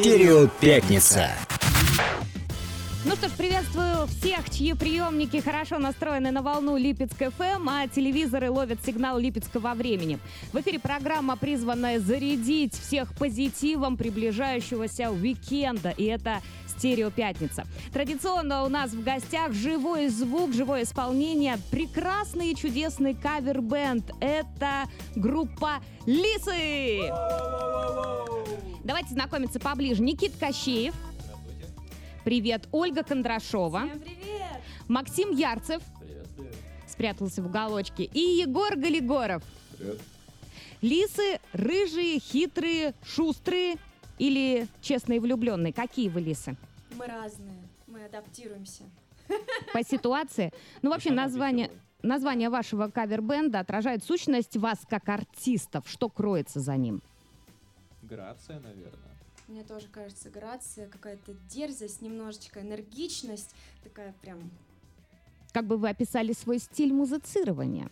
Стерео Пятница. Ну что ж, приветствую всех, чьи приемники хорошо настроены на волну Липецк ФМ, а телевизоры ловят сигнал Липецкого времени. В эфире программа, призванная зарядить всех позитивом приближающегося уикенда. И это «Стерео Пятница». Традиционно у нас в гостях живой звук, живое исполнение, прекрасный и чудесный кавер-бенд. Это группа «Лисы». Давайте знакомиться поближе. Никит Кощеев. Привет. Ольга Кондрашова. Всем привет! Максим Ярцев. Спрятался в уголочке. И Егор Галигоров. Лисы рыжие, хитрые, шустрые или честные влюбленные? Какие вы лисы? Мы разные, мы адаптируемся. По ситуации? Ну, вообще, название, название вашего кавер-бенда отражает сущность вас как артистов. Что кроется за ним? Грация, наверное. Мне тоже кажется, грация, какая-то дерзость, немножечко энергичность, такая прям... Как бы вы описали свой стиль музицирования?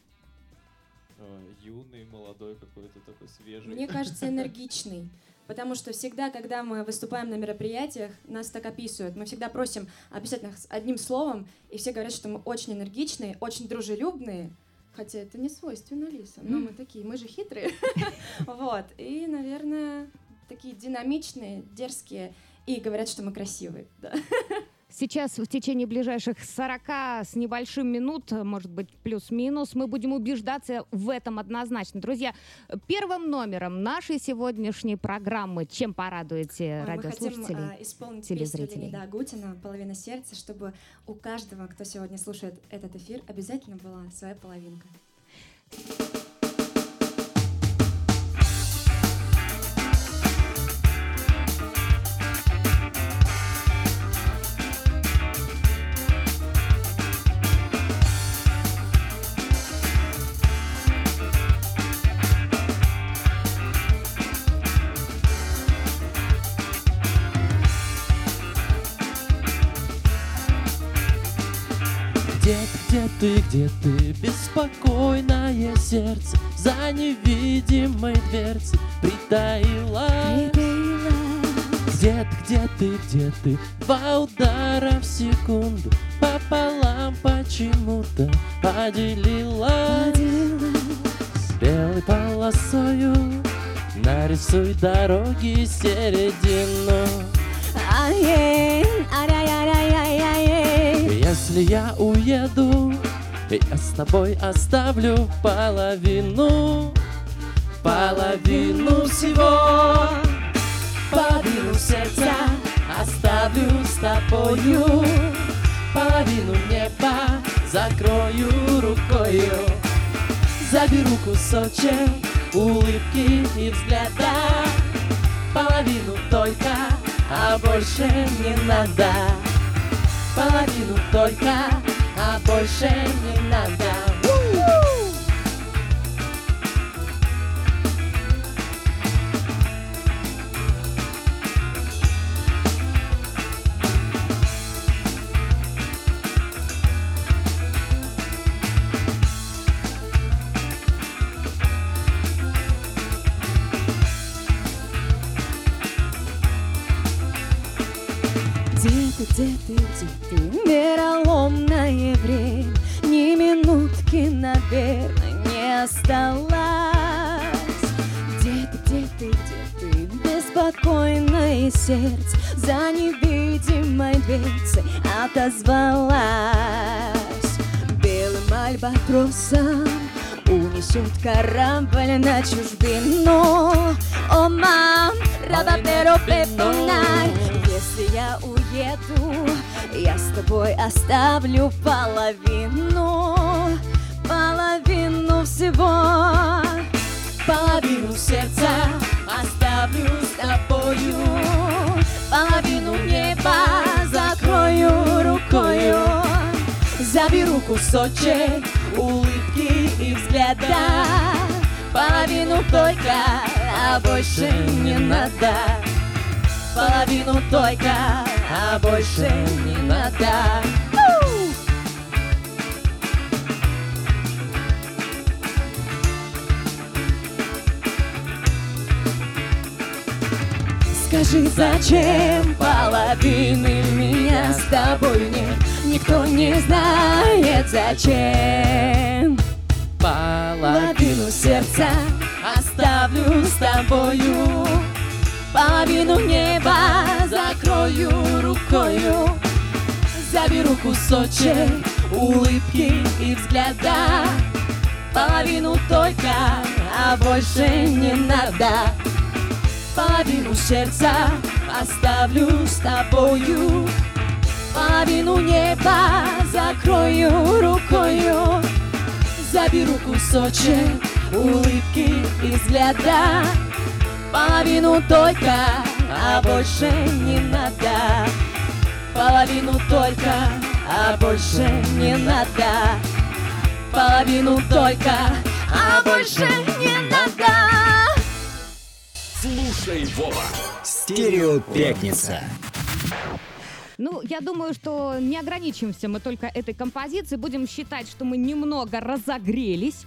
Э, Юный, молодой какой-то такой свежий. Мне кажется, энергичный. Потому что всегда, когда мы выступаем на мероприятиях, нас так описывают. Мы всегда просим описать нас одним словом, и все говорят, что мы очень энергичные, очень дружелюбные. Хотя это не свойственно лисам, но мы такие, мы же хитрые. Вот. И, наверное, такие динамичные, дерзкие, и говорят, что мы красивые. да. Сейчас в течение ближайших 40 с небольшим минут, может быть, плюс-минус, мы будем убеждаться в этом однозначно. Друзья, первым номером нашей сегодняшней программы чем порадуете А, Мы хотим радиослушателей? а, исполнить песню телезрителей. Леонида Агутина «Половина сердца», чтобы у каждого, кто сегодня слушает этот эфир, обязательно была своя половинка. Где, ты, где ты, беспокойное сердце За невидимой дверцей притаилась Где ты, где ты, где ты, два удара в секунду Пополам почему-то поделилась Белой полосою нарисуй дороги середину. Если я уеду, я с тобой оставлю половину, половину всего, половину сердца оставлю с тобою, половину неба закрою рукою, заберу кусочек улыбки и взгляда, половину только, а больше не надо. Половину только, больше не надо. Альбатросом унесет корабль на чужбину. О, мам, рабаперо если я уеду, я с тобой оставлю половину, половину всего, половину сердца оставлю с тобою, половину неба закрою рукою, заберу кусочек улыбки и взгляда, половину только, а больше не надо. Половину только, а больше не надо. Скажи, зачем половины меня с тобой нет? Никто не знает, зачем. Половину сердца оставлю с тобою. Половину неба закрою рукою. Заберу кусочек улыбки и взгляда. Половину только, а больше не надо. Половину сердца оставлю с тобою Половину неба закрою рукою. Заберу кусочек улыбки и взгляда. Половину только, а больше не надо. Половину только, а больше не надо. Половину только, а больше не надо. Слушай, Вова. Стерео Пятница. Ну, я думаю, что не ограничимся мы только этой композицией. Будем считать, что мы немного разогрелись.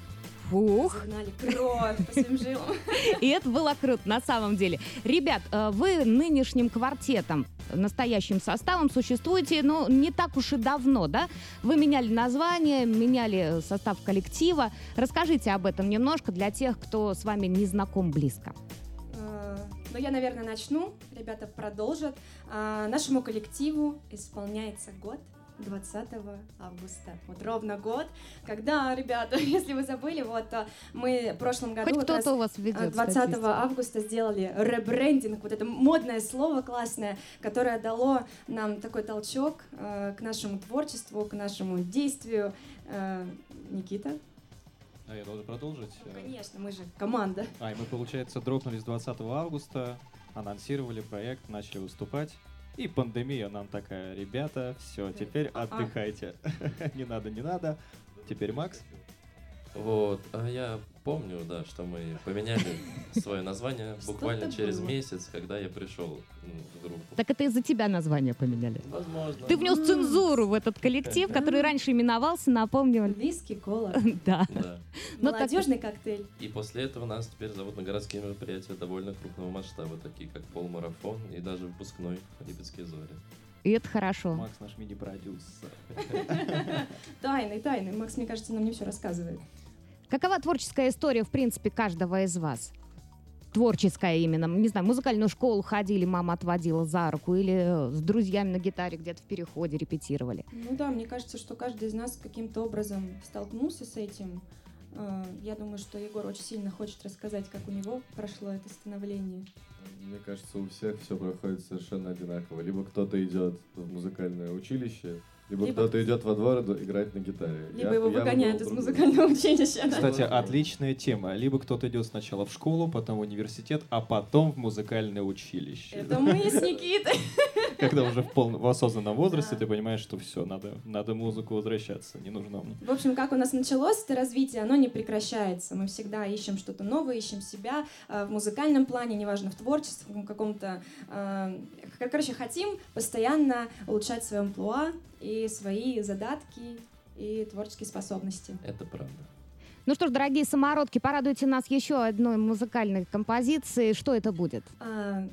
Фух. Загнали кровь по своим жилам. И это было круто, на самом деле. Ребят, э, вы нынешним квартетом, настоящим составом существуете, ну, не так уж и давно, да? Вы меняли название, меняли состав коллектива. Расскажите об этом немножко для тех, кто с вами не знаком близко. Ну, я, наверное, начну. Ребята продолжат. А, Нашему коллективу исполняется год 20 августа. Вот ровно год. Когда, ребята, если вы забыли, вот а, мы в прошлом году Хоть раз, кто-то у вас а, ведет 20 статистику. августа сделали ребрендинг, вот это модное слово классное, которое дало нам такой толчок э, к нашему творчеству, к нашему действию. Э, Никита? А я должен продолжить? Ну, конечно, мы же команда. А, и мы, получается, дропнулись 20 августа, анонсировали проект, начали выступать. И пандемия нам такая, ребята, все, теперь отдыхайте. Не надо, не надо. Теперь Макс. Вот, а я помню, да, что мы поменяли свое название буквально через месяц, когда я пришел ну, в группу. Так это из-за тебя название поменяли. Возможно. Ты внес цензуру в этот коллектив, который раньше именовался, напомню. Виски, кола, Да. Молодежный коктейль. И после этого нас теперь зовут на городские мероприятия довольно крупного масштаба, такие как полмарафон и даже выпускной Липецкие зори. И это хорошо. Макс наш мини-продюсер. Тайны, тайны. Макс, мне кажется, нам не все рассказывает. Какова творческая история, в принципе, каждого из вас? Творческая именно. Не знаю, музыкальную школу ходили, мама отводила за руку, или э, с друзьями на гитаре где-то в переходе репетировали. Ну да, мне кажется, что каждый из нас каким-то образом столкнулся с этим. Э, Я думаю, что Егор очень сильно хочет рассказать, как у него прошло это становление. Мне кажется, у всех все проходит совершенно одинаково. Либо кто-то идет в музыкальное училище, либо, Либо- кто-то идет во двор играть на гитаре. Либо Я- его я выгоняют из музыкального училища. Кстати, отличная тема. Либо кто-то идет сначала в школу, потом в университет, а потом в музыкальное училище. Это мы с Никитой. Когда уже в полном в осознанном возрасте Да. ты понимаешь, что все, надо, надо музыку возвращаться, не нужно мне. В общем, как у нас началось это развитие, оно не прекращается. Мы всегда ищем что-то новое, ищем себя э, в музыкальном плане, неважно, в творчестве, в каком-то... э, кор- Короче, хотим постоянно улучшать свое амплуа и свои задатки и творческие способности. Это правда. Ну что ж, дорогие самородки, порадуйте нас еще одной музыкальной композицией. Что это будет? А,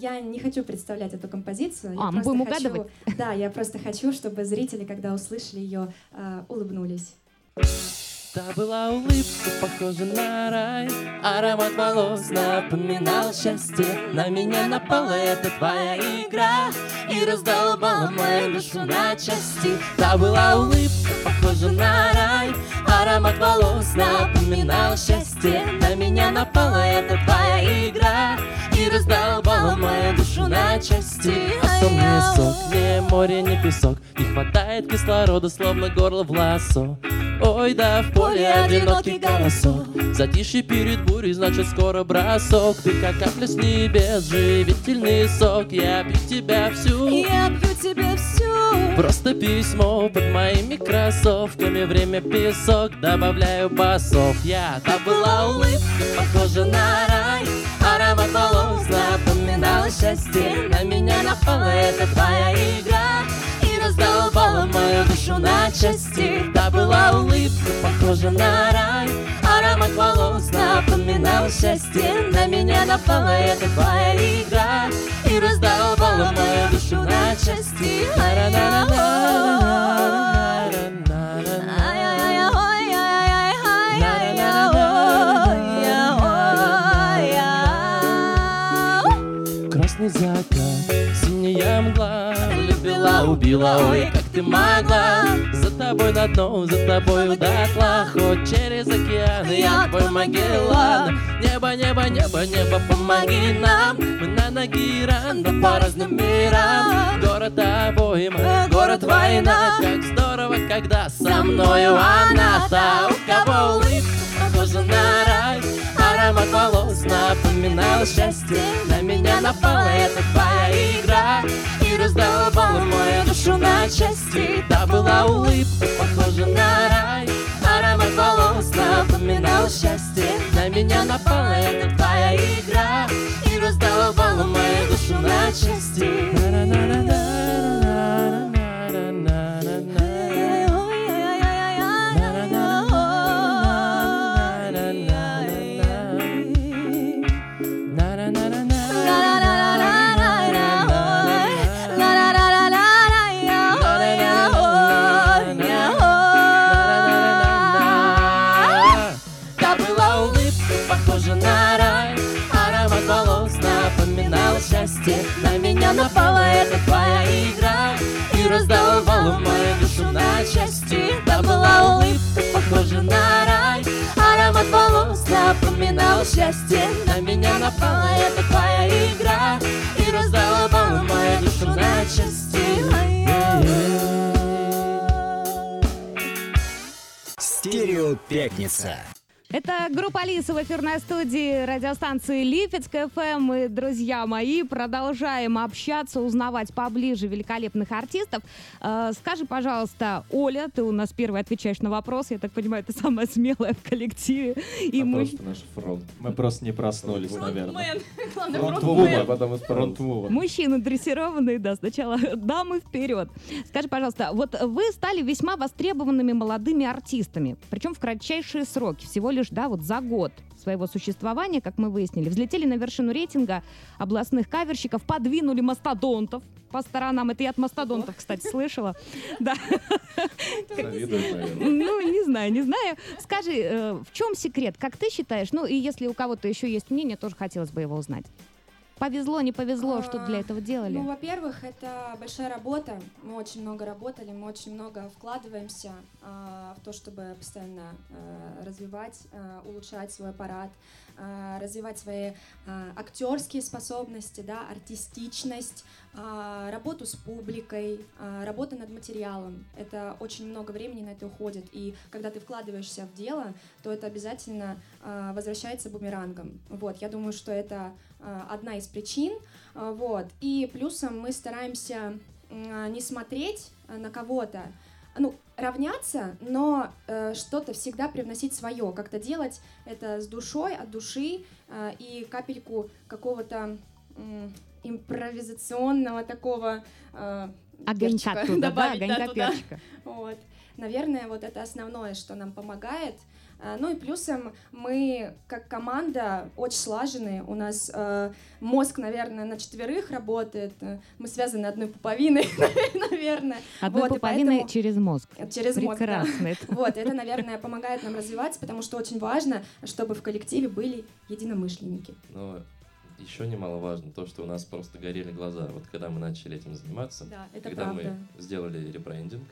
Я не хочу представлять эту композицию. я А, мы просто будем хочу- угадывать? Да, я просто хочу, чтобы зрители, когда услышали ее, а, улыбнулись. Та была улыбка, похожа на рай Аромат волос напоминал счастье На меня напала эта твоя игра И раздолбала мою душу на части Та была улыбка, похожа на рай Аромат волос напоминал счастье На меня напала эта твоя игра И раздолбала мою душу на части. Не сок, не море, не песок. Не хватает кислорода, словно горло в ласо Ой, да в поле одинокий голосок Затишье перед бурей, значит скоро бросок. Ты как капля с небес, живительный сок. Я пью тебя всю. Я пью тебе всю. Просто письмо под моими кроссовками. Время песок, добавляю басов. Я та была улыбка, похожа на рай. Аромат волос напоминал счастье. На меня напала эта твоя игра И раздолбала мою душу на части. Та была улыбка, похожа на рай Аромат волос напоминал счастье. На меня напала эта твоя игра И раздолбала мою душу на части. Красный Любила, ой, как ты могла? За тобой на дно, за тобой дотла Хоть через океан, я твой Магеллан Небо, небо, небо, небо, помоги нам. Мы на ноги рано по разным мирам. Город обоим, город война. Как здорово, когда со мною она. Та, у кого улыбка похожа на рай Аромат волос напоминал счастье. На меня напала эта твоя игра. И раздолбала мою душу на части. Да была улыбка похожа на рай. Аромат волос напоминал счастье. На меня напала эта твоя игра. И раздолбала мою душу на части. Да напоминал счастье На меня напала эта твоя игра И раздолбала мою душу на части Стерео Пятница. Это группа Алиса в эфирной студии радиостанции Липецкая ФМ. И, друзья мои, продолжаем общаться, узнавать поближе великолепных артистов. Э, скажи, пожалуйста, Оля, ты у нас первый отвечаешь на вопрос. Я так понимаю, ты самая смелая в коллективе. И а мы... просто наш фронт. Мы просто не проснулись, наверное. Фронтмен. Главное, Фронтвумен. исправился. Фронтвумен. Мужчины дрессированные, да, сначала дамы вперед. Скажи, пожалуйста, вот вы стали весьма востребованными молодыми артистами, причем в кратчайшие сроки, всего лишь, да, вот за год своего существования, как мы выяснили, взлетели на вершину рейтинга областных каверщиков, подвинули мастодонтов по сторонам. Это я от мастодонтов, кстати, слышала. Да. Ну, не знаю, не знаю. Скажи, э, в чем секрет? Как ты считаешь? Ну, и если у кого-то еще есть мнение, тоже хотелось бы его узнать. Повезло, не повезло, что для этого делали? Ну, во-первых, это большая работа. Мы очень много работали, мы очень много вкладываемся а, в то, чтобы постоянно а, развивать, а, улучшать свой аппарат, а, развивать свои а, актерские способности, да, артистичность, а, работу с публикой, а, работа над материалом. Это очень много времени на это уходит. И когда ты вкладываешься в дело, то это обязательно возвращается бумерангом. Вот, я думаю, что это одна из причин. Вот. И плюсом мы стараемся не смотреть на кого-то, ну, равняться, но э, что-то всегда привносить свое, как-то делать это с душой, от души э, и капельку какого-то м, импровизационного такого э, Огонька туда, да, добавить, огонька туда. перчика. Вот. Наверное, вот это основное, что нам помогает. А, Ну и плюсом мы как команда очень слажены. У нас э, мозг, наверное, на четверых работает. Э, Мы связаны одной пуповиной, наверное. Одной Вот, пуповиной поэтому- через мозг. Через мозг, да. Прекрасно. это. Вот, это, наверное, помогает нам развиваться, потому что очень важно, чтобы в коллективе были единомышленники. Но еще немаловажно то, что у нас просто горели глаза. Вот когда мы начали этим заниматься, Да, это когда правда. мы сделали ребрендинг,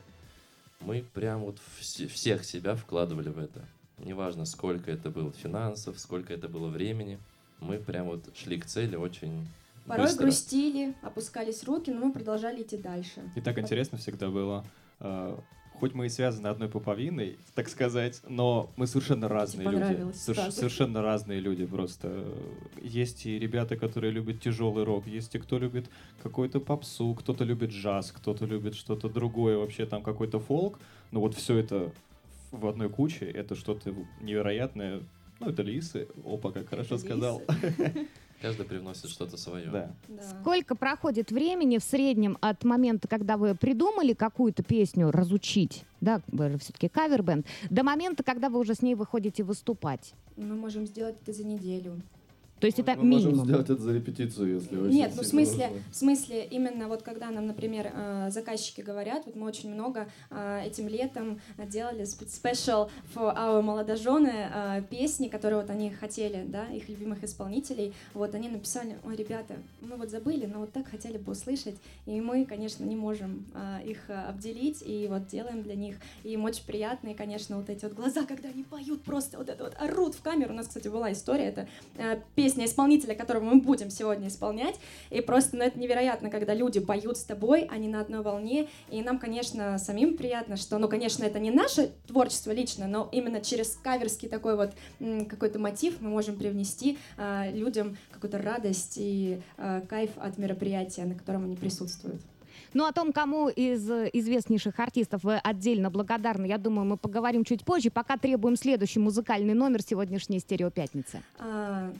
мы прям вот все- всех себя вкладывали в это. Неважно, сколько это было финансов, сколько это было времени, мы прям вот шли к цели очень Порой быстро. грустили, опускались руки, но мы продолжали идти дальше. И так интересно всегда было. э, Хоть мы и связаны одной пуповиной, так сказать, но мы совершенно разные люди. сразу. Совершенно разные люди просто. Есть и ребята, которые любят тяжелый рок, есть и кто любит какую-то попсу, кто-то любит джаз, кто-то любит что-то другое, вообще там какой-то фолк. Но вот все это в одной куче, это что-то невероятное. Ну, это лисы. Опа, как хорошо Это сказал. Каждый привносит что-то свое. Да. Да. Сколько проходит времени в среднем от момента, когда вы придумали какую-то песню разучить, да, вы же все-таки кавер-бенд, до момента, когда вы уже с ней выходите выступать? Мы можем сделать это за неделю. То есть это Мы можем минимум. сделать это за репетицию, если очень Нет, ну в смысле, нужно. в смысле, именно вот когда нам, например, э, заказчики говорят, вот мы очень много э, этим летом делали сп- special for our молодожены э, песни, которые вот они хотели, да, их любимых исполнителей, вот они написали, ой, ребята, мы вот забыли, но вот так хотели бы услышать, и мы, конечно, не можем их обделить, и вот делаем для них, и им очень приятно, и, конечно, вот эти вот глаза, когда они поют, просто вот это вот орут в камеру, у нас, кстати, была история, это э, песня исполнителя, которого мы будем сегодня исполнять. И просто, ну, это невероятно, когда люди поют с тобой, они на одной волне. И нам, конечно, самим приятно, что, ну, конечно, это не наше творчество лично, но именно через каверский такой вот какой-то мотив мы можем привнести а, людям какую-то радость и а, кайф от мероприятия, на котором они присутствуют. Ну, о том, кому из э, известнейших артистов вы отдельно благодарны, я думаю, мы поговорим чуть позже. Пока требуем следующий музыкальный номер сегодняшней «Стереопятницы». А,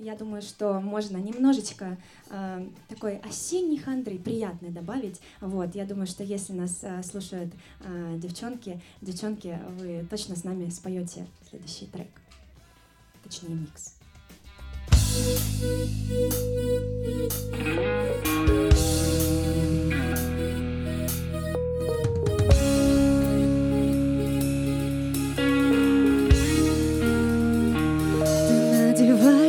Я думаю, что можно немножечко а, такой осенний хандры приятный добавить. Вот, я думаю, что если нас а, слушают а, девчонки, девчонки, вы точно с нами споете следующий трек. Точнее, микс. Ты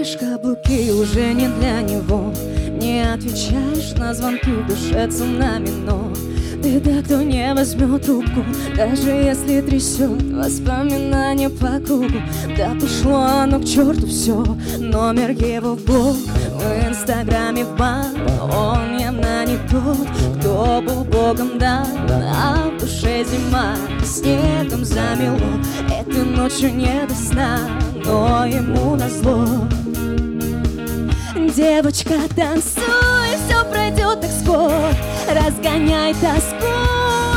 надеваешь каблуки уже не для него. Не отвечаешь на звонки в душе цунами, но Ты да кто не возьмет трубку Даже если трясет воспоминания по кругу. Да пошло оно к черту все Номер его в блог В инстаграме в бан Он явно не тот, кто был богом дан А в душе зима снегом замело. Этой ночью не до сна но ему назло Девочка, танцуй, все пройдет так скоро. Разгоняй тоску,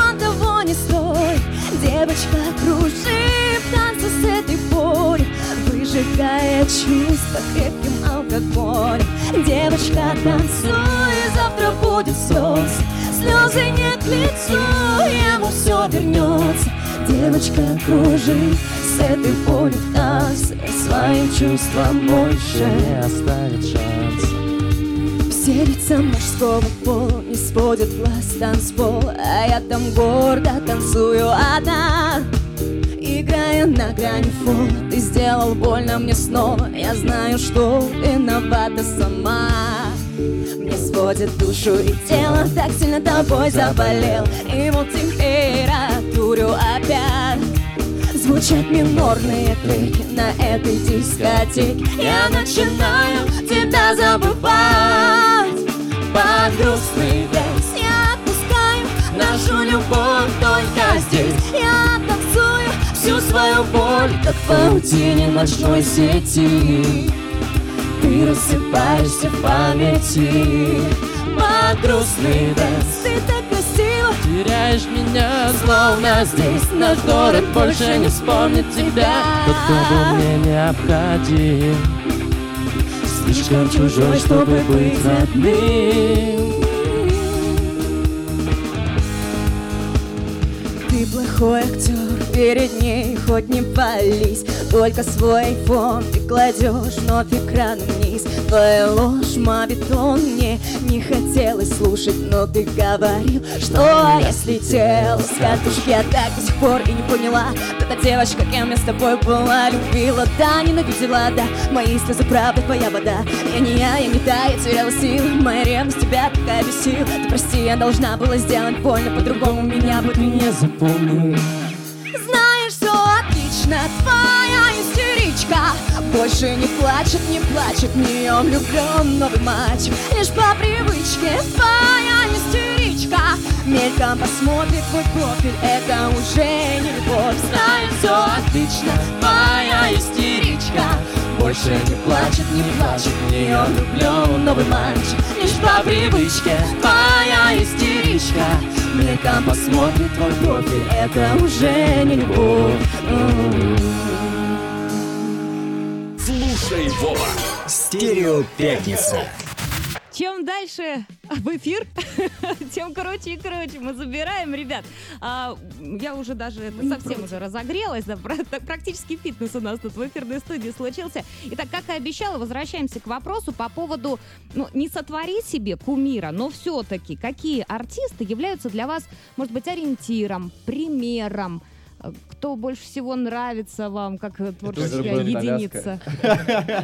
он того не стоит. Девочка, кружи в танце с этой болью Выжигая чувства крепким алкоголем. Девочка, танцуй, завтра будет слез Слезы не к лицу, ему все вернется Девочка, кружи с этой болью в танце Своим чувствам больше не оставит шанса. все лица мужского пола не сводят глаз танцпол А я там гордо танцую одна. Играя на грани фола Ты сделал больно мне снова Я знаю, что виновата сама. Мне сводит душу и тело Так сильно тобой заболел И вот температуру опять Звучат минорные треки на этой дискотеке. Я начинаю тебя забывать. Под грустный вес я отпускаю Нашу любовь только здесь. Я танцую всю свою боль Как в паутине ночной сети. Ты рассыпаешься в памяти. Под грустный вес Ты так Теряешь меня, словно здесь Наш город больше не вспомнит тебя. Тот, кто был мне необходим. Слишком чужой, чтобы быть родным Ты плохой актер, перед ней хоть не пались. Только свой айфон ты кладешь вновь экраном вниз. Твоя ложь мавитон мне не хотелось слушать Но ты говорил, что я слетел с катушки Я так до сих пор и не поняла. Эта девочка, кем я с тобой была Любила, да, ненавидела, да. Мои слезы правда, твоя вода. Я не я, я не та, я теряла силы. Моя ревность тебя такая бесила. Ты прости, я должна была сделать больно По-другому меня бы ты не запомнил отлично, твоя истеричка. Больше не плачет, не плачет, в нее влюблен новый мальчик. Лишь по привычке, твоя истеричка. Мельком посмотрит твой профиль, это уже не любовь. Знаешь, все отлично, твоя истеричка. Больше не плачет, не плачет, в нее влюблен новый мальчик. Лишь по привычке, твоя истеричка Мельком посмотрит твой профиль, это уже не любовь. Слушай, Вова, Стерео Пятница. Чем дальше в эфир, тем круче и круче мы забираем, ребят. А, я уже даже это совсем уже разогрелась, да, практически фитнес у нас тут в эфирной студии случился. Итак, как и обещала, возвращаемся к вопросу по поводу, ну, не сотворить себе кумира, но все-таки какие артисты являются для вас, может быть, ориентиром, примером, кто больше всего нравится вам, как творческая единица?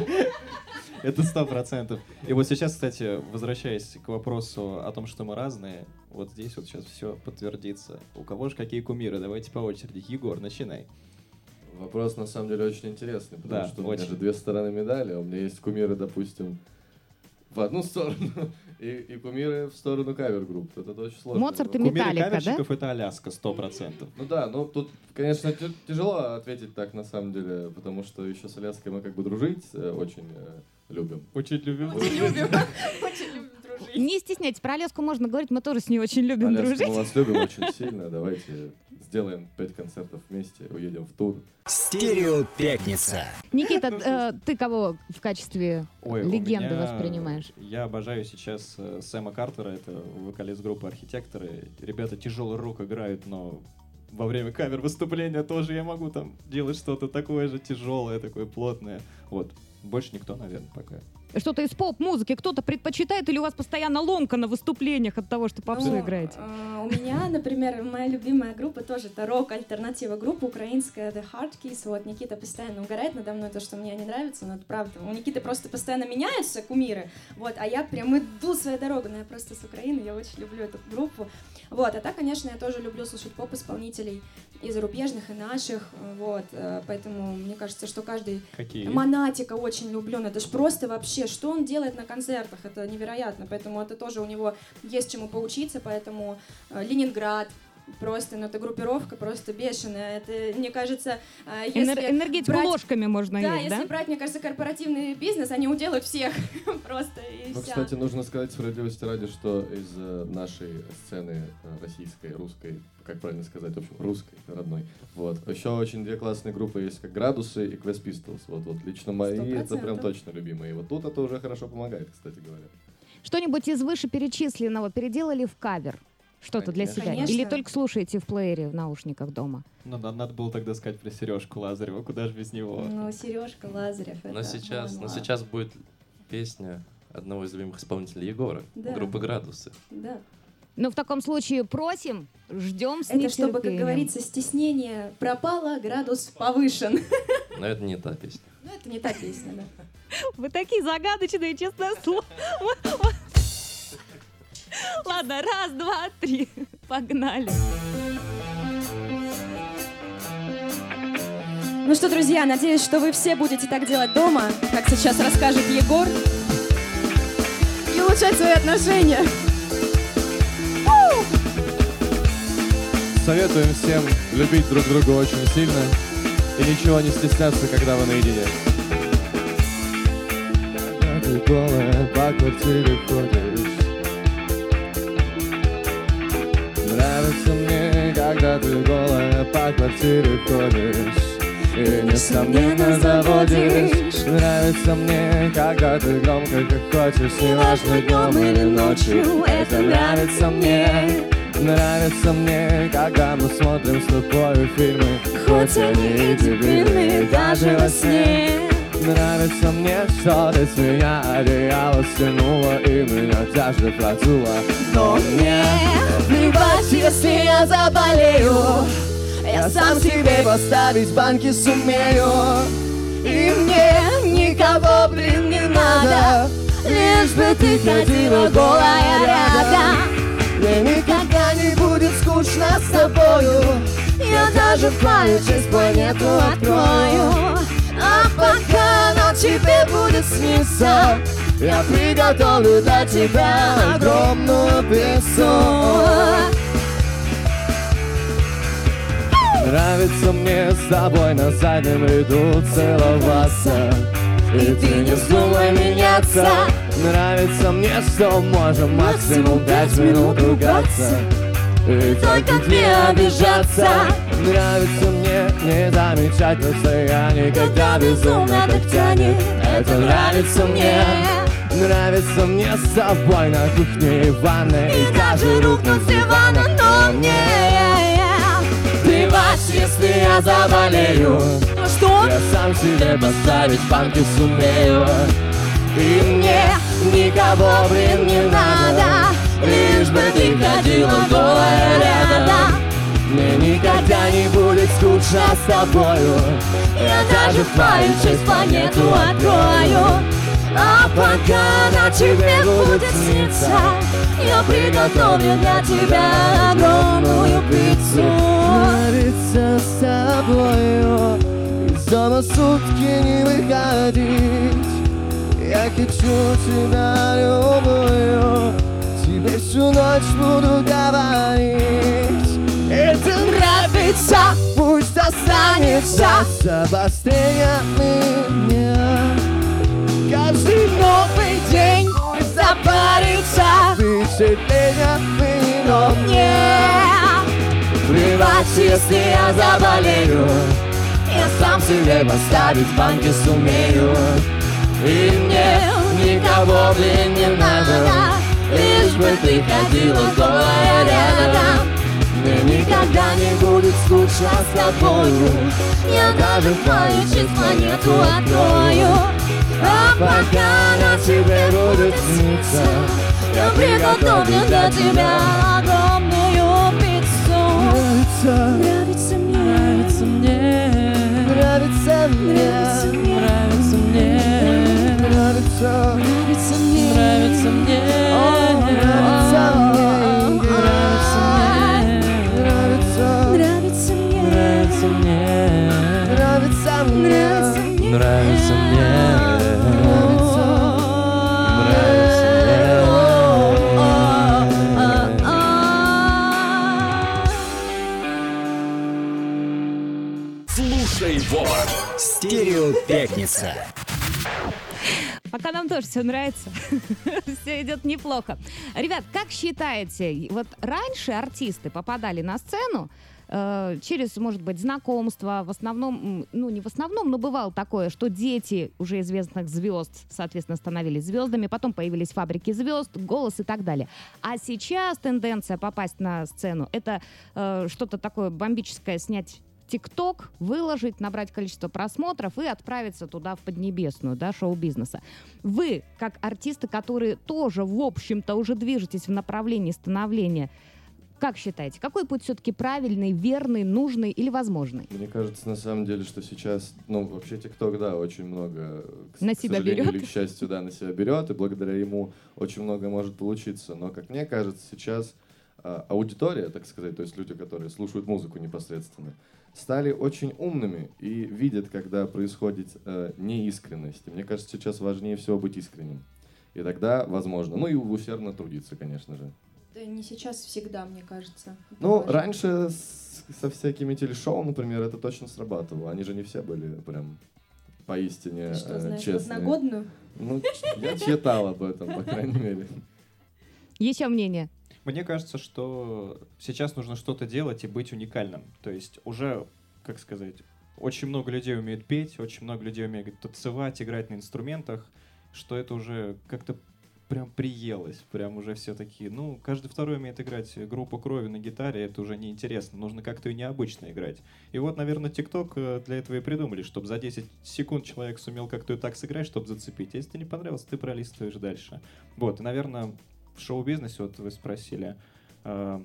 Это сто процентов. И вот сейчас, кстати, возвращаясь к вопросу о том, что мы разные, вот здесь вот сейчас все подтвердится. У кого же какие кумиры? Давайте по очереди. Егор, начинай. Вопрос на самом деле очень интересный, потому Да, что у меня же две стороны медали. У меня есть кумиры, допустим, в одну сторону, и, и кумиры в сторону кавер-групп. Это очень сложно. Моцарт и. Кумиры Металлика, да? каверщиков это Аляска, сто процентов. Ну да, ну тут, конечно, тя- тяжело ответить так на самом деле, потому что еще с Аляской мы как бы дружить э, очень э, любим. Очень любим. Очень любим. Очень любим дружить. Не стесняйтесь, про Аляску можно говорить, мы тоже с ней очень любим Аляску дружить. мы вас любим очень сильно. Давайте сделаем пять концертов вместе, уедем в тур. Стерео Пятница. Никита, э, ты кого в качестве Ой, легенды меня- воспринимаешь? Я обожаю сейчас э, Сэма Картера, это вокалист группы Архитекторы. Ребята тяжелый рок играют, но во время кавер выступления тоже я могу там делать что-то такое же тяжелое, такое плотное. Вот. Больше никто, наверное, пока. Что-то из поп-музыки кто-то предпочитает или у вас постоянно ломка на выступлениях от того, что попсу Ну, играете? а, У меня, например, моя любимая группа тоже это рок, альтернатива группа украинская The Hard Keys. Вот Никита постоянно угорает надо мной, то, что мне не нравится, но это правда. У Никиты просто постоянно меняются кумиры, вот, а я прям иду свою дорогу, но я просто с Украины, я очень люблю эту группу. Вот, а так, конечно, я тоже люблю слушать поп-исполнителей и зарубежных, и наших, вот, э, поэтому мне кажется, что каждый Какие? Монатика очень люблю, это ж просто вообще, что он делает на концертах, это невероятно, поэтому это тоже у него есть чему поучиться, поэтому э, Ленинград, просто, ну это группировка просто бешеная, это, мне кажется, э, если... Энер- энергетику брать- ложками можно Да, есть, если да? брать, мне кажется, корпоративный бизнес, они уделают всех просто и Ну, вся. кстати, нужно сказать справедливости ради, что из э, нашей сцены э, российской, русской, как правильно сказать, в общем, русской, родной, вот, еще очень две классные группы есть, как «Градусы» и «Quest Pistols». Вот, вот, лично мои, Сто это прям точно любимые. И вот тут это уже хорошо помогает, кстати говоря. Что-нибудь из вышеперечисленного переделали в кавер? Что-то для себя? Конечно. Или только слушаете в плеере в наушниках дома? Ну, надо, надо было тогда сказать про Сережку Лазарева, куда же без него. Ну, Сережка Лазарев, это... Но сейчас, но сейчас будет песня одного из любимых исполнителей Егора, Да. группы «Градусы». Да. Ну, в таком случае просим, ждем с Это чтобы, как говорится, стеснение пропало, градус повышен. Но это не та песня. Ну, это не та песня, да. Вы такие загадочные, честное слово. Ладно, раз, два, три. Погнали. Ну что, друзья, надеюсь, что вы все будете так делать дома, как сейчас расскажет Егор, и улучшать свои отношения. Советуем всем любить друг друга очень сильно и ничего не стесняться, когда вы наедине. Когда ты голая по квартире ходишь Нравится мне, когда ты голая по квартире ходишь. И несомненно заводишь. Нравится мне, когда ты громко хочешь Неважно днем или ночью. Это нравится мне. Нравится мне, когда мы смотрим с тобой фильмы Хоть они и дебильные даже во сне Нравится мне, что ты с меня одеяло стянула И меня даже продула Но мне плевать, если я заболею. Я сам себе поставить банки сумею. И мне никого, блин, не надо Лишь бы ты ходила голая рядом. Мне никогда не будет скучно с тобою. Я даже в через планету открою. А ночь тебе будет сниться. Я приготовлю для тебя огромную пиццу. Нравится мне с тобой на заднем ряду целоваться. И ты не вздумай меняться. Нравится мне, что можем максимум пять минут ругаться. И только тебе обижаться Нравится мне не замечать расстояние Когда безумно так тянет. Это нравится мне. Нравится мне с тобой на кухне и ванной. И даже рухнуть с дивана, но мне Плевать, если я заболею. Что? Я сам себе поставить банки сумею. И мне никого, блин, не надо скучно с тобою. Я даже в твою честь планету открою. А пока на тебе будет сниться Я приготовлю для тебя огромную пиццу. Нравится с тобою Из дома сутки не выходить. Я хочу тебя любую Тебе всю ночь буду говорить Это нравится, пусть останется С обострением меня Каждый новый день пусть запарится. Впечатлениями, но мне. Плевать, если я заболею. Я сам себе поставить банки сумею. И мне никого, блин, не надо Лишь бы ты ходила голая рядом Мне никогда не будет скучно с тобою. Я даже твою честь планету открою А пока на тебе будет сниться Я приготовлю для тебя огромную пиццу. Нравится мне. Нравится мне. Нравится мне Пятница. Пока нам тоже все нравится. все идет неплохо. Ребят, как считаете, вот раньше артисты попадали на сцену э, через, может быть, знакомство, в основном, ну не в основном, но бывало такое, что дети уже известных звезд, соответственно, становились звездами, потом появились фабрики звезд, голос и так далее. А сейчас тенденция попасть на сцену это э, что-то такое бомбическое снять ТикТок, выложить, набрать количество просмотров и отправиться туда в Поднебесную, да, шоу-бизнеса. Вы, как артисты, которые тоже, в общем-то, уже движетесь в направлении становления, как считаете, какой путь все-таки правильный, верный, нужный или возможный? Мне кажется, на самом деле, что сейчас, ну, вообще ТикТок, да, очень много, к, На к себя сожалению берет. или к счастью, да, на себя берет, и благодаря ему очень много может получиться. Но, как мне кажется, сейчас аудитория, так сказать, то есть люди, которые слушают музыку непосредственно, стали очень умными и видят, когда происходит э, неискренность. И мне кажется, сейчас важнее всего быть искренним. И тогда возможно. Ну и усердно трудиться, конечно же. Да не сейчас, всегда, мне кажется. Ну, важно. раньше с- со всякими телешоу, например, это точно срабатывало. Они же не все были прям поистине Ты что, э, знаешь честные. одногодную? Ну, я читал об этом, по крайней мере. Еще мнение? Мне кажется, что сейчас нужно что-то делать и быть уникальным. То есть уже, как сказать, очень много людей умеют петь, очень много людей умеют танцевать, играть на инструментах, что это уже как-то прям приелось, прям уже все такие, ну, каждый второй умеет играть группу крови на гитаре, это уже неинтересно, нужно как-то и необычно играть. И вот, наверное, ТикТок э, для этого и придумали, чтобы за 10 секунд человек сумел как-то и так сыграть, чтобы зацепить. Если не понравилось, ты пролистываешь дальше. Вот, и, наверное, в шоу-бизнесе, вот вы спросили, э,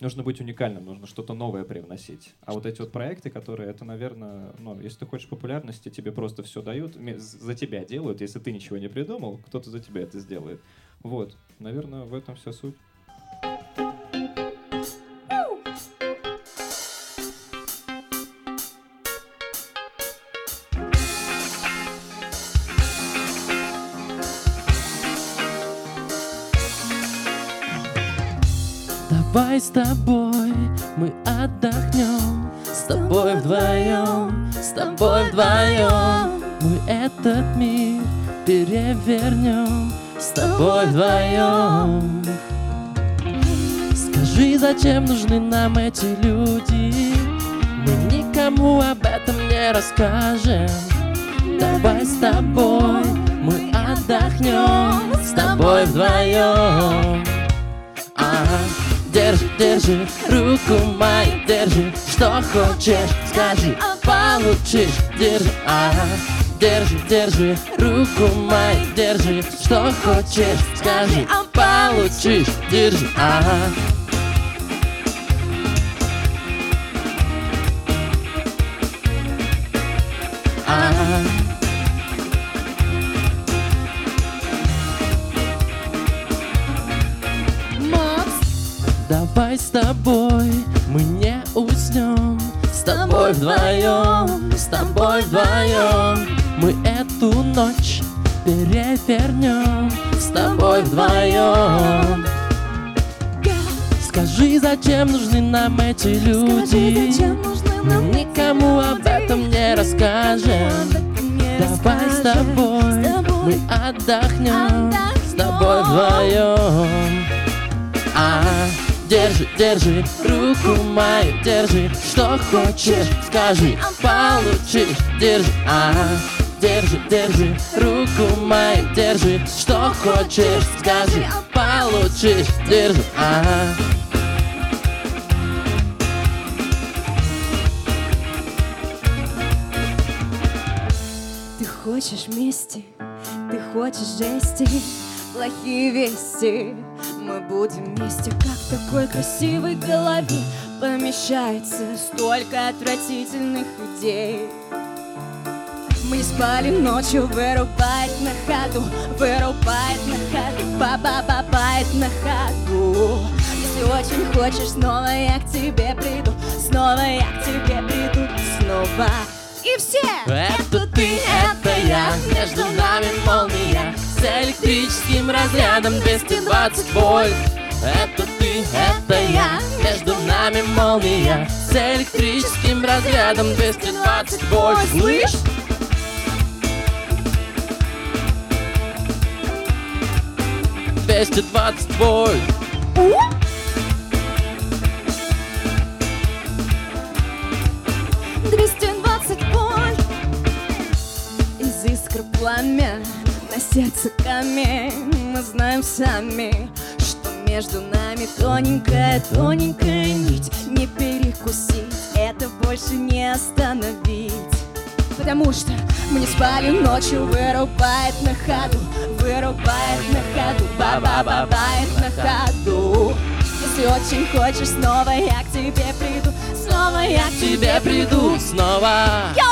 нужно быть уникальным, нужно что-то новое привносить. А вот эти вот проекты, которые, это, наверное, ну, если ты хочешь популярности, тебе просто все дают, за тебя делают. Если ты ничего не придумал, кто-то за тебя это сделает. Вот, наверное, в этом вся суть. Давай с тобой мы отдохнем. С тобой вдвоем, с тобой вдвоем. Мы этот мир перевернем. С тобой вдвоем. Скажи, зачем нужны нам эти люди? Мы никому об этом не расскажем. Давай с тобой мы отдохнем. С тобой вдвоем. Держи, руку мою, держи Что хочешь, скажи, получишь Держи, ага. Держи, держи руку мою, держи Что хочешь, скажи, получишь Держи, ага. Ага. Давай с тобой мы не уснем. С тобой вдвоем, с тобой вдвоем Мы эту ночь перевернем. С тобой вдвоем. Скажи, зачем нужны нам эти люди? Мы никому об этом не расскажем. Давай с тобой мы отдохнем. С тобой вдвоем. А, держи, держи руку мою, держи, что хочешь, скажи, получишь, держи, а, держи, держи руку мою, держи, что хочешь, скажи, получишь, держи, а. Ты хочешь мести, ты хочешь жести, плохие вести. Мы будем вместе, как в такой красивой голове помещается столько отвратительных идей. Мы спали ночью, вырубает на ходу, вырубает на ходу, ба-ба-ба-бает на ходу. Если очень хочешь, снова я к тебе приду, снова я к тебе приду, снова. И все! Это ты, это я, между нами молния С электрическим разрядом 220 вольт. Это ты, это я, между нами молния. С электрическим разрядом 220 вольт. Слышь? Двести двадцать вольт. 220 вольт Из искр пламя сердце камень. Мы знаем сами, что между нами тоненькая, тоненькая нить. Не перекусить, это больше не остановить. Потому что мы не спали ночью, вырубает на ходу Вырубает на ходу, ба-ба-ба-бает на ходу. Если очень хочешь, снова я к тебе приду Снова я к тебе приду. Снова. Йоу!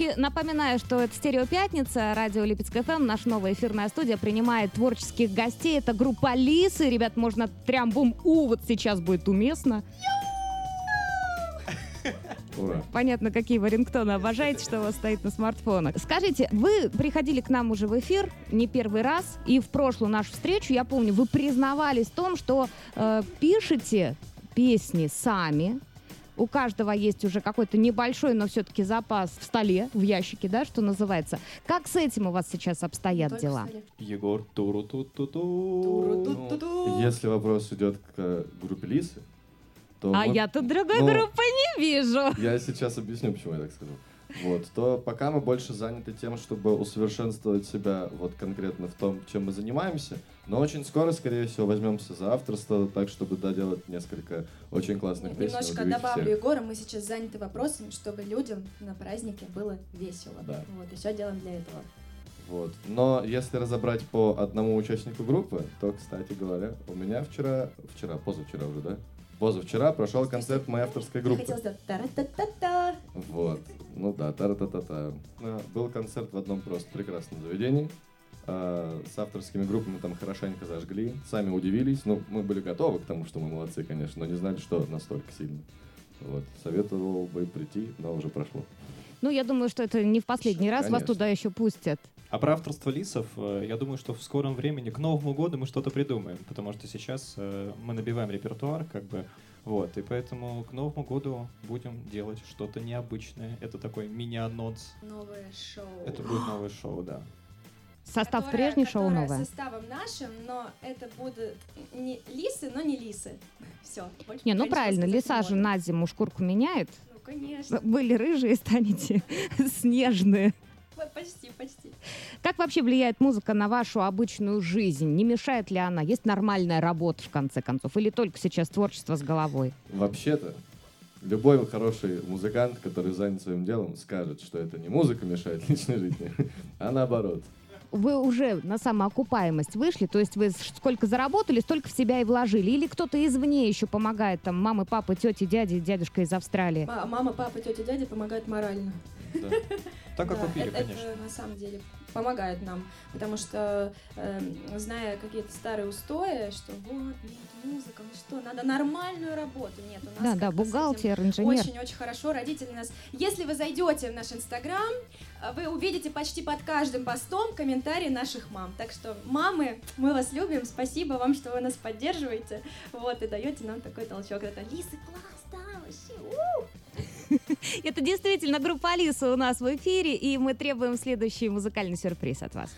Все-таки напоминаю, что это «Стерео Пятница», радио Липецк ФМ, наша новая эфирная студия принимает творческих гостей. Это группа Лисы. Ребят, можно трям-бум-у, вот сейчас будет уместно. Ура. Понятно, какие вы рингтоны обожаете, что у вас стоит на смартфонах. Скажите, вы приходили к нам уже в эфир не первый раз, и в прошлую нашу встречу, я помню, вы признавались в том, что э, пишете песни сами, у каждого есть уже какой-то небольшой, но все-таки запас в столе, в ящике, да, что называется. Как с этим у вас сейчас обстоят Только дела? Егор туру ту ту Туру-ту-ту-ту. Если вопрос идет к группе Лисы, то А мы- я тут другой ну, группы не вижу. Я сейчас объясню, почему я так скажу. Вот, то пока мы больше заняты тем, чтобы усовершенствовать себя вот конкретно в том, чем мы занимаемся, но очень скоро, скорее всего, возьмемся за авторство, так, чтобы доделать несколько очень классных песен. Немножко добавлю всех. Егора, мы сейчас заняты вопросами, чтобы людям на празднике было весело. Да. Вот, и все делаем для этого. Вот. Но если разобрать по одному участнику группы, то, кстати говоря, у меня вчера, вчера, позавчера уже, да? Позавчера прошел концерт моей авторской Я группы. хотела. Вот. Ну да, тара-та-та-та. А, Был концерт в одном просто прекрасном заведении. а с авторскими группами там хорошенько зажгли, сами удивились. Ну, мы были готовы к тому, что мы молодцы, конечно, но не знали, что настолько сильно. Вот. Советовал бы прийти, но уже прошло. Ну, я думаю, что это не в последний раз вас туда еще пустят. А про авторство лисов, э, я думаю, что в скором времени, к Новому году мы что-то придумаем, потому что сейчас э, мы набиваем репертуар, как бы, вот, и поэтому к Новому году будем делать что-то необычное. Это такой мини-анонс. Новое шоу. Это будет новое шоу, да. Состав Которое- прежний, шоу новое. составом нашим, но это будут не лисы, но не лисы. Все. Не, ну правильно, лиса же на зиму шкурку меняет. Конечно. Были рыжие, станете снежные. Почти, почти. Как вообще влияет музыка на вашу обычную жизнь? Не мешает ли она? Есть нормальная работа, в конце концов? Или только сейчас творчество с головой? Вообще-то, любой хороший музыкант, который занят своим делом, скажет, что это не музыка мешает личной жизни, а наоборот. Вы уже на самоокупаемость вышли, то есть вы сколько заработали, столько в себя и вложили. Или кто-то извне еще помогает, там, мамы, папы, тети, дяди, дядюшка из Австралии. Ма- Мама, папа, тетя, дядя помогают морально. Да. Так как Да, вы пили, это, конечно. это на самом деле помогает нам, потому что эм, зная какие-то старые устои, что вот нет музыка, ну что, надо нормальную работу, нет, у нас Да, да, бухгалтер, инженер. Очень-очень хорошо. Родители нас... Если вы зайдете в наш Инстаграм, вы увидите почти под каждым постом комментарии наших мам. Так что, мамы, мы вас любим. Спасибо вам, что вы нас поддерживаете. Вот, и даете нам такой толчок. Это Лисы, класс, да, вообще. у!» Это действительно группа Алиса у нас в эфире, и мы требуем следующий музыкальный сюрприз от вас.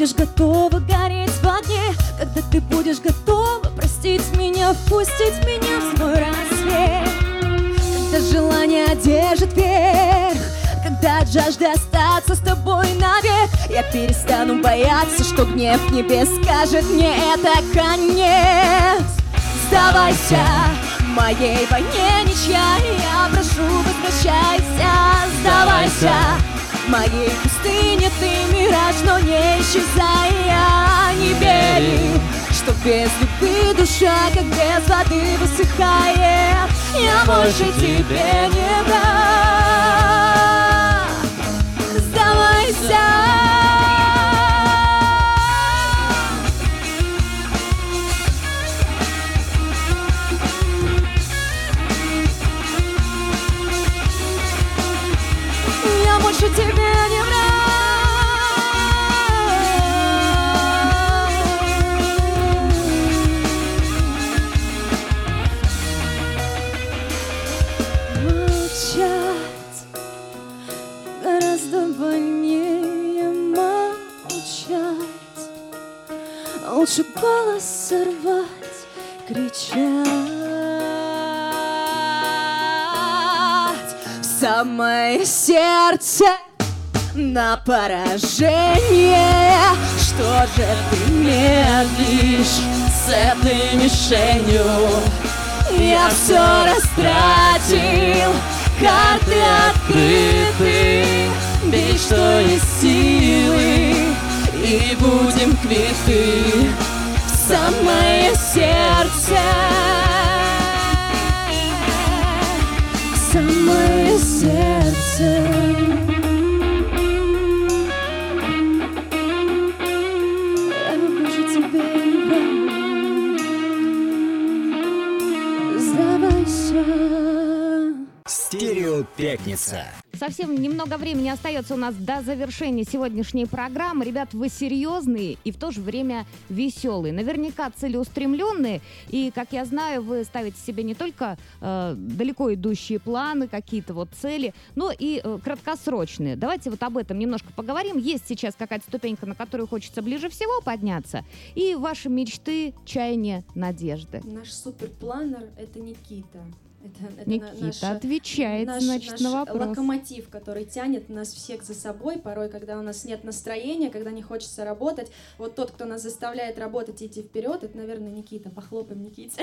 Будешь готова гореть в огне Когда ты будешь готова простить меня Впустить меня в свой рассвет. Когда желание одержит верх Когда от жажды остаться с тобой навек Я перестану бояться, что гнев небес скажет мне это конец Сдавайся моей войне ничья Я прошу, возвращайся, сдавайся Моей пустыне ты мираж, но не исчезай Я не верю, что без любви душа, как без воды высыхает. Я больше тебе не враг Сдавайся Лучше голос сорвать, кричать в самое сердце на поражение. Что же ты медлишь с этой мишенью? Я все растратил, карты открыты, бей, что есть силы, и будем квиты в самое сердце. В самое сердце. Стерео Пятница. Совсем немного времени остается у нас до завершения сегодняшней программы. Ребят, вы серьезные и в то же время веселые. Наверняка целеустремленные. И, как я знаю, вы ставите себе не только э, далеко идущие планы, какие-то вот цели, но и э, краткосрочные. Давайте вот об этом немножко поговорим. Есть сейчас какая-то ступенька, на которую хочется ближе всего подняться. И ваши мечты, чаяния, надежды. Наш суперпланер — это Никита. Это, это Никита наша- отвечает, наш- значит, наш на вопрос. локомотив, который тянет нас всех за собой, порой, когда у нас нет настроения, когда не хочется работать. Вот тот, кто нас заставляет работать и идти вперед, это, наверное, Никита. Похлопаем Никите.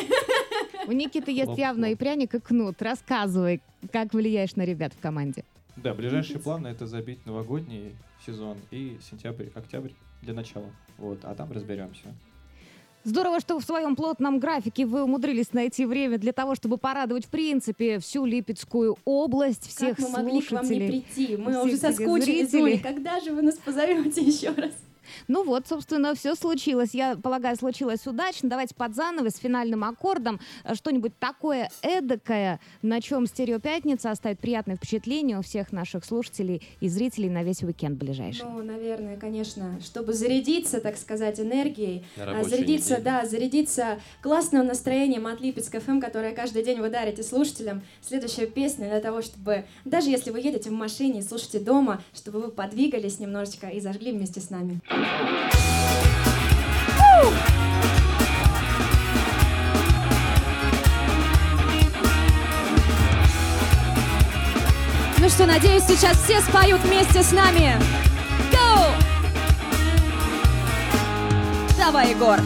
У Никиты есть явно и пряник, и кнут. Рассказывай, как влияешь на ребят в команде. Да, ближайшие планы это забить новогодний сезон и сентябрь, октябрь для начала. Вот, а там разберемся. Здорово, что в своем плотном графике вы умудрились найти время для того, чтобы порадовать, в принципе, всю Липецкую область, всех как мы могли к вам не слушателей. прийти? Мы уже соскучились. Оля. Когда же вы нас позовете еще раз? Ну вот, собственно, все случилось. Я полагаю, случилось удачно. Давайте под занавес с финальным аккордом э, что-нибудь такое эдакое, на чем стереопятница оставит приятное впечатление у всех наших слушателей и зрителей на весь уикенд ближайший. Ну, наверное, конечно, чтобы зарядиться, так сказать, энергией, На а, зарядиться, неделе. да, зарядиться классным настроением от Липецк ФМ, которое каждый день вы дарите слушателям. Следующая песня для того, чтобы, даже если вы едете в машине и слушаете дома, чтобы вы подвигались немножечко и зажгли вместе с нами. Ну что, надеюсь, сейчас все споют вместе с нами. Go! Давай, Егор.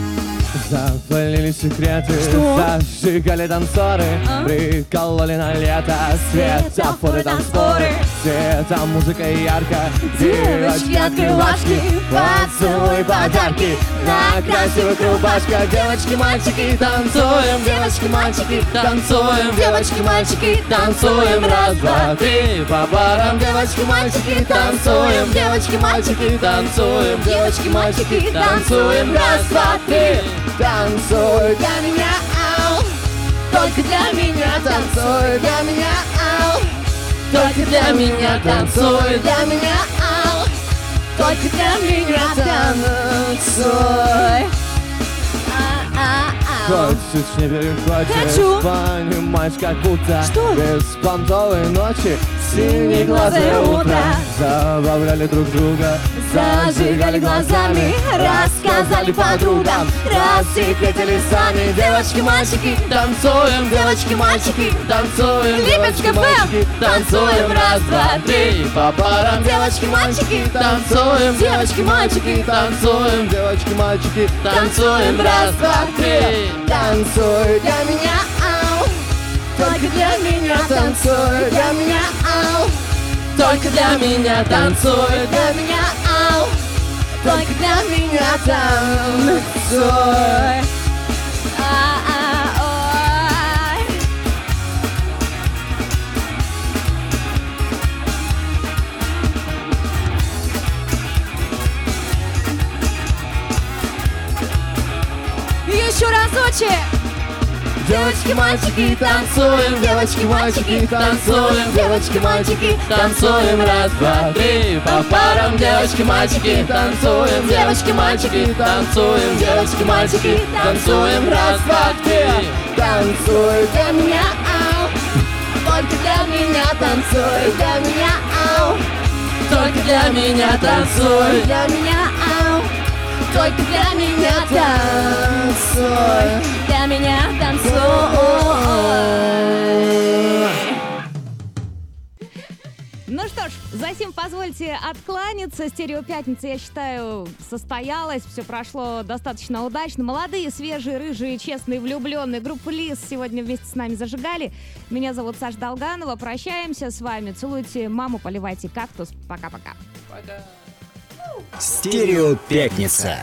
Запалили секреты, Что? зажигали танцоры, А? прикололи на лето светофоры, танцоры, светом музыка ярко, девочки открывашки, поцелуй подарки, на красивых рубашках, девочки, мальчики, танцуем, девочки, мальчики, танцуем, девочки, мальчики, танцуем, раз, два, три, по парам, девочки, мальчики, танцуем, девочки, мальчики, танцуем, девочки, мальчики, танцуем, раз, два, три, танцуй. Для меня, ау, только для меня, танцуй. Для меня, ау, только для меня, танцуй для меня, только для меня, танцуй. Хочешь, не переходишь, Хочу. понимаешь, как будто Что? Беспонтовой ночи, синие глаза утра Забавляли друг друга, зажигали глазами Рассказали подругам, рассекретили сами. Девочки, мальчики, танцуем, девочки, мальчики, танцуем. Липецк мальчики, танцуем, раз, два, три. По парам, девочки, мальчики, танцуем. Девочки, мальчики, танцуем. Девочки, мальчики, танцуем, раз, два, три Танцуй для меня, ау. Только для меня, танцуй для меня, ау. Только для меня, танцуй для меня, ау. Только для меня, танцуй Еще разочек! Девочки, мальчики, танцуем, девочки, мальчики, танцуем, девочки, мальчики, танцуем, раз, два, три, по парам, девочки, мальчики, танцуем, девочки, мальчики, танцуем, девочки, мальчики, танцуем, раз, два, три, танцуй для меня, ау, только для меня, танцуй. Для меня, ау, только для меня, танцуй. Для меня, только для меня, танцуй. Для меня танцуй! Ну что ж, затем позвольте откланяться. Стереопятница, я считаю, состоялась. Все прошло достаточно удачно. Молодые, свежие, рыжие, честные, влюбленные. Группа Лис сегодня вместе с нами зажигали. Меня зовут Саша Долганова. Прощаемся с вами. Целуйте маму, поливайте кактус. Пока-пока. Стерео Пятница.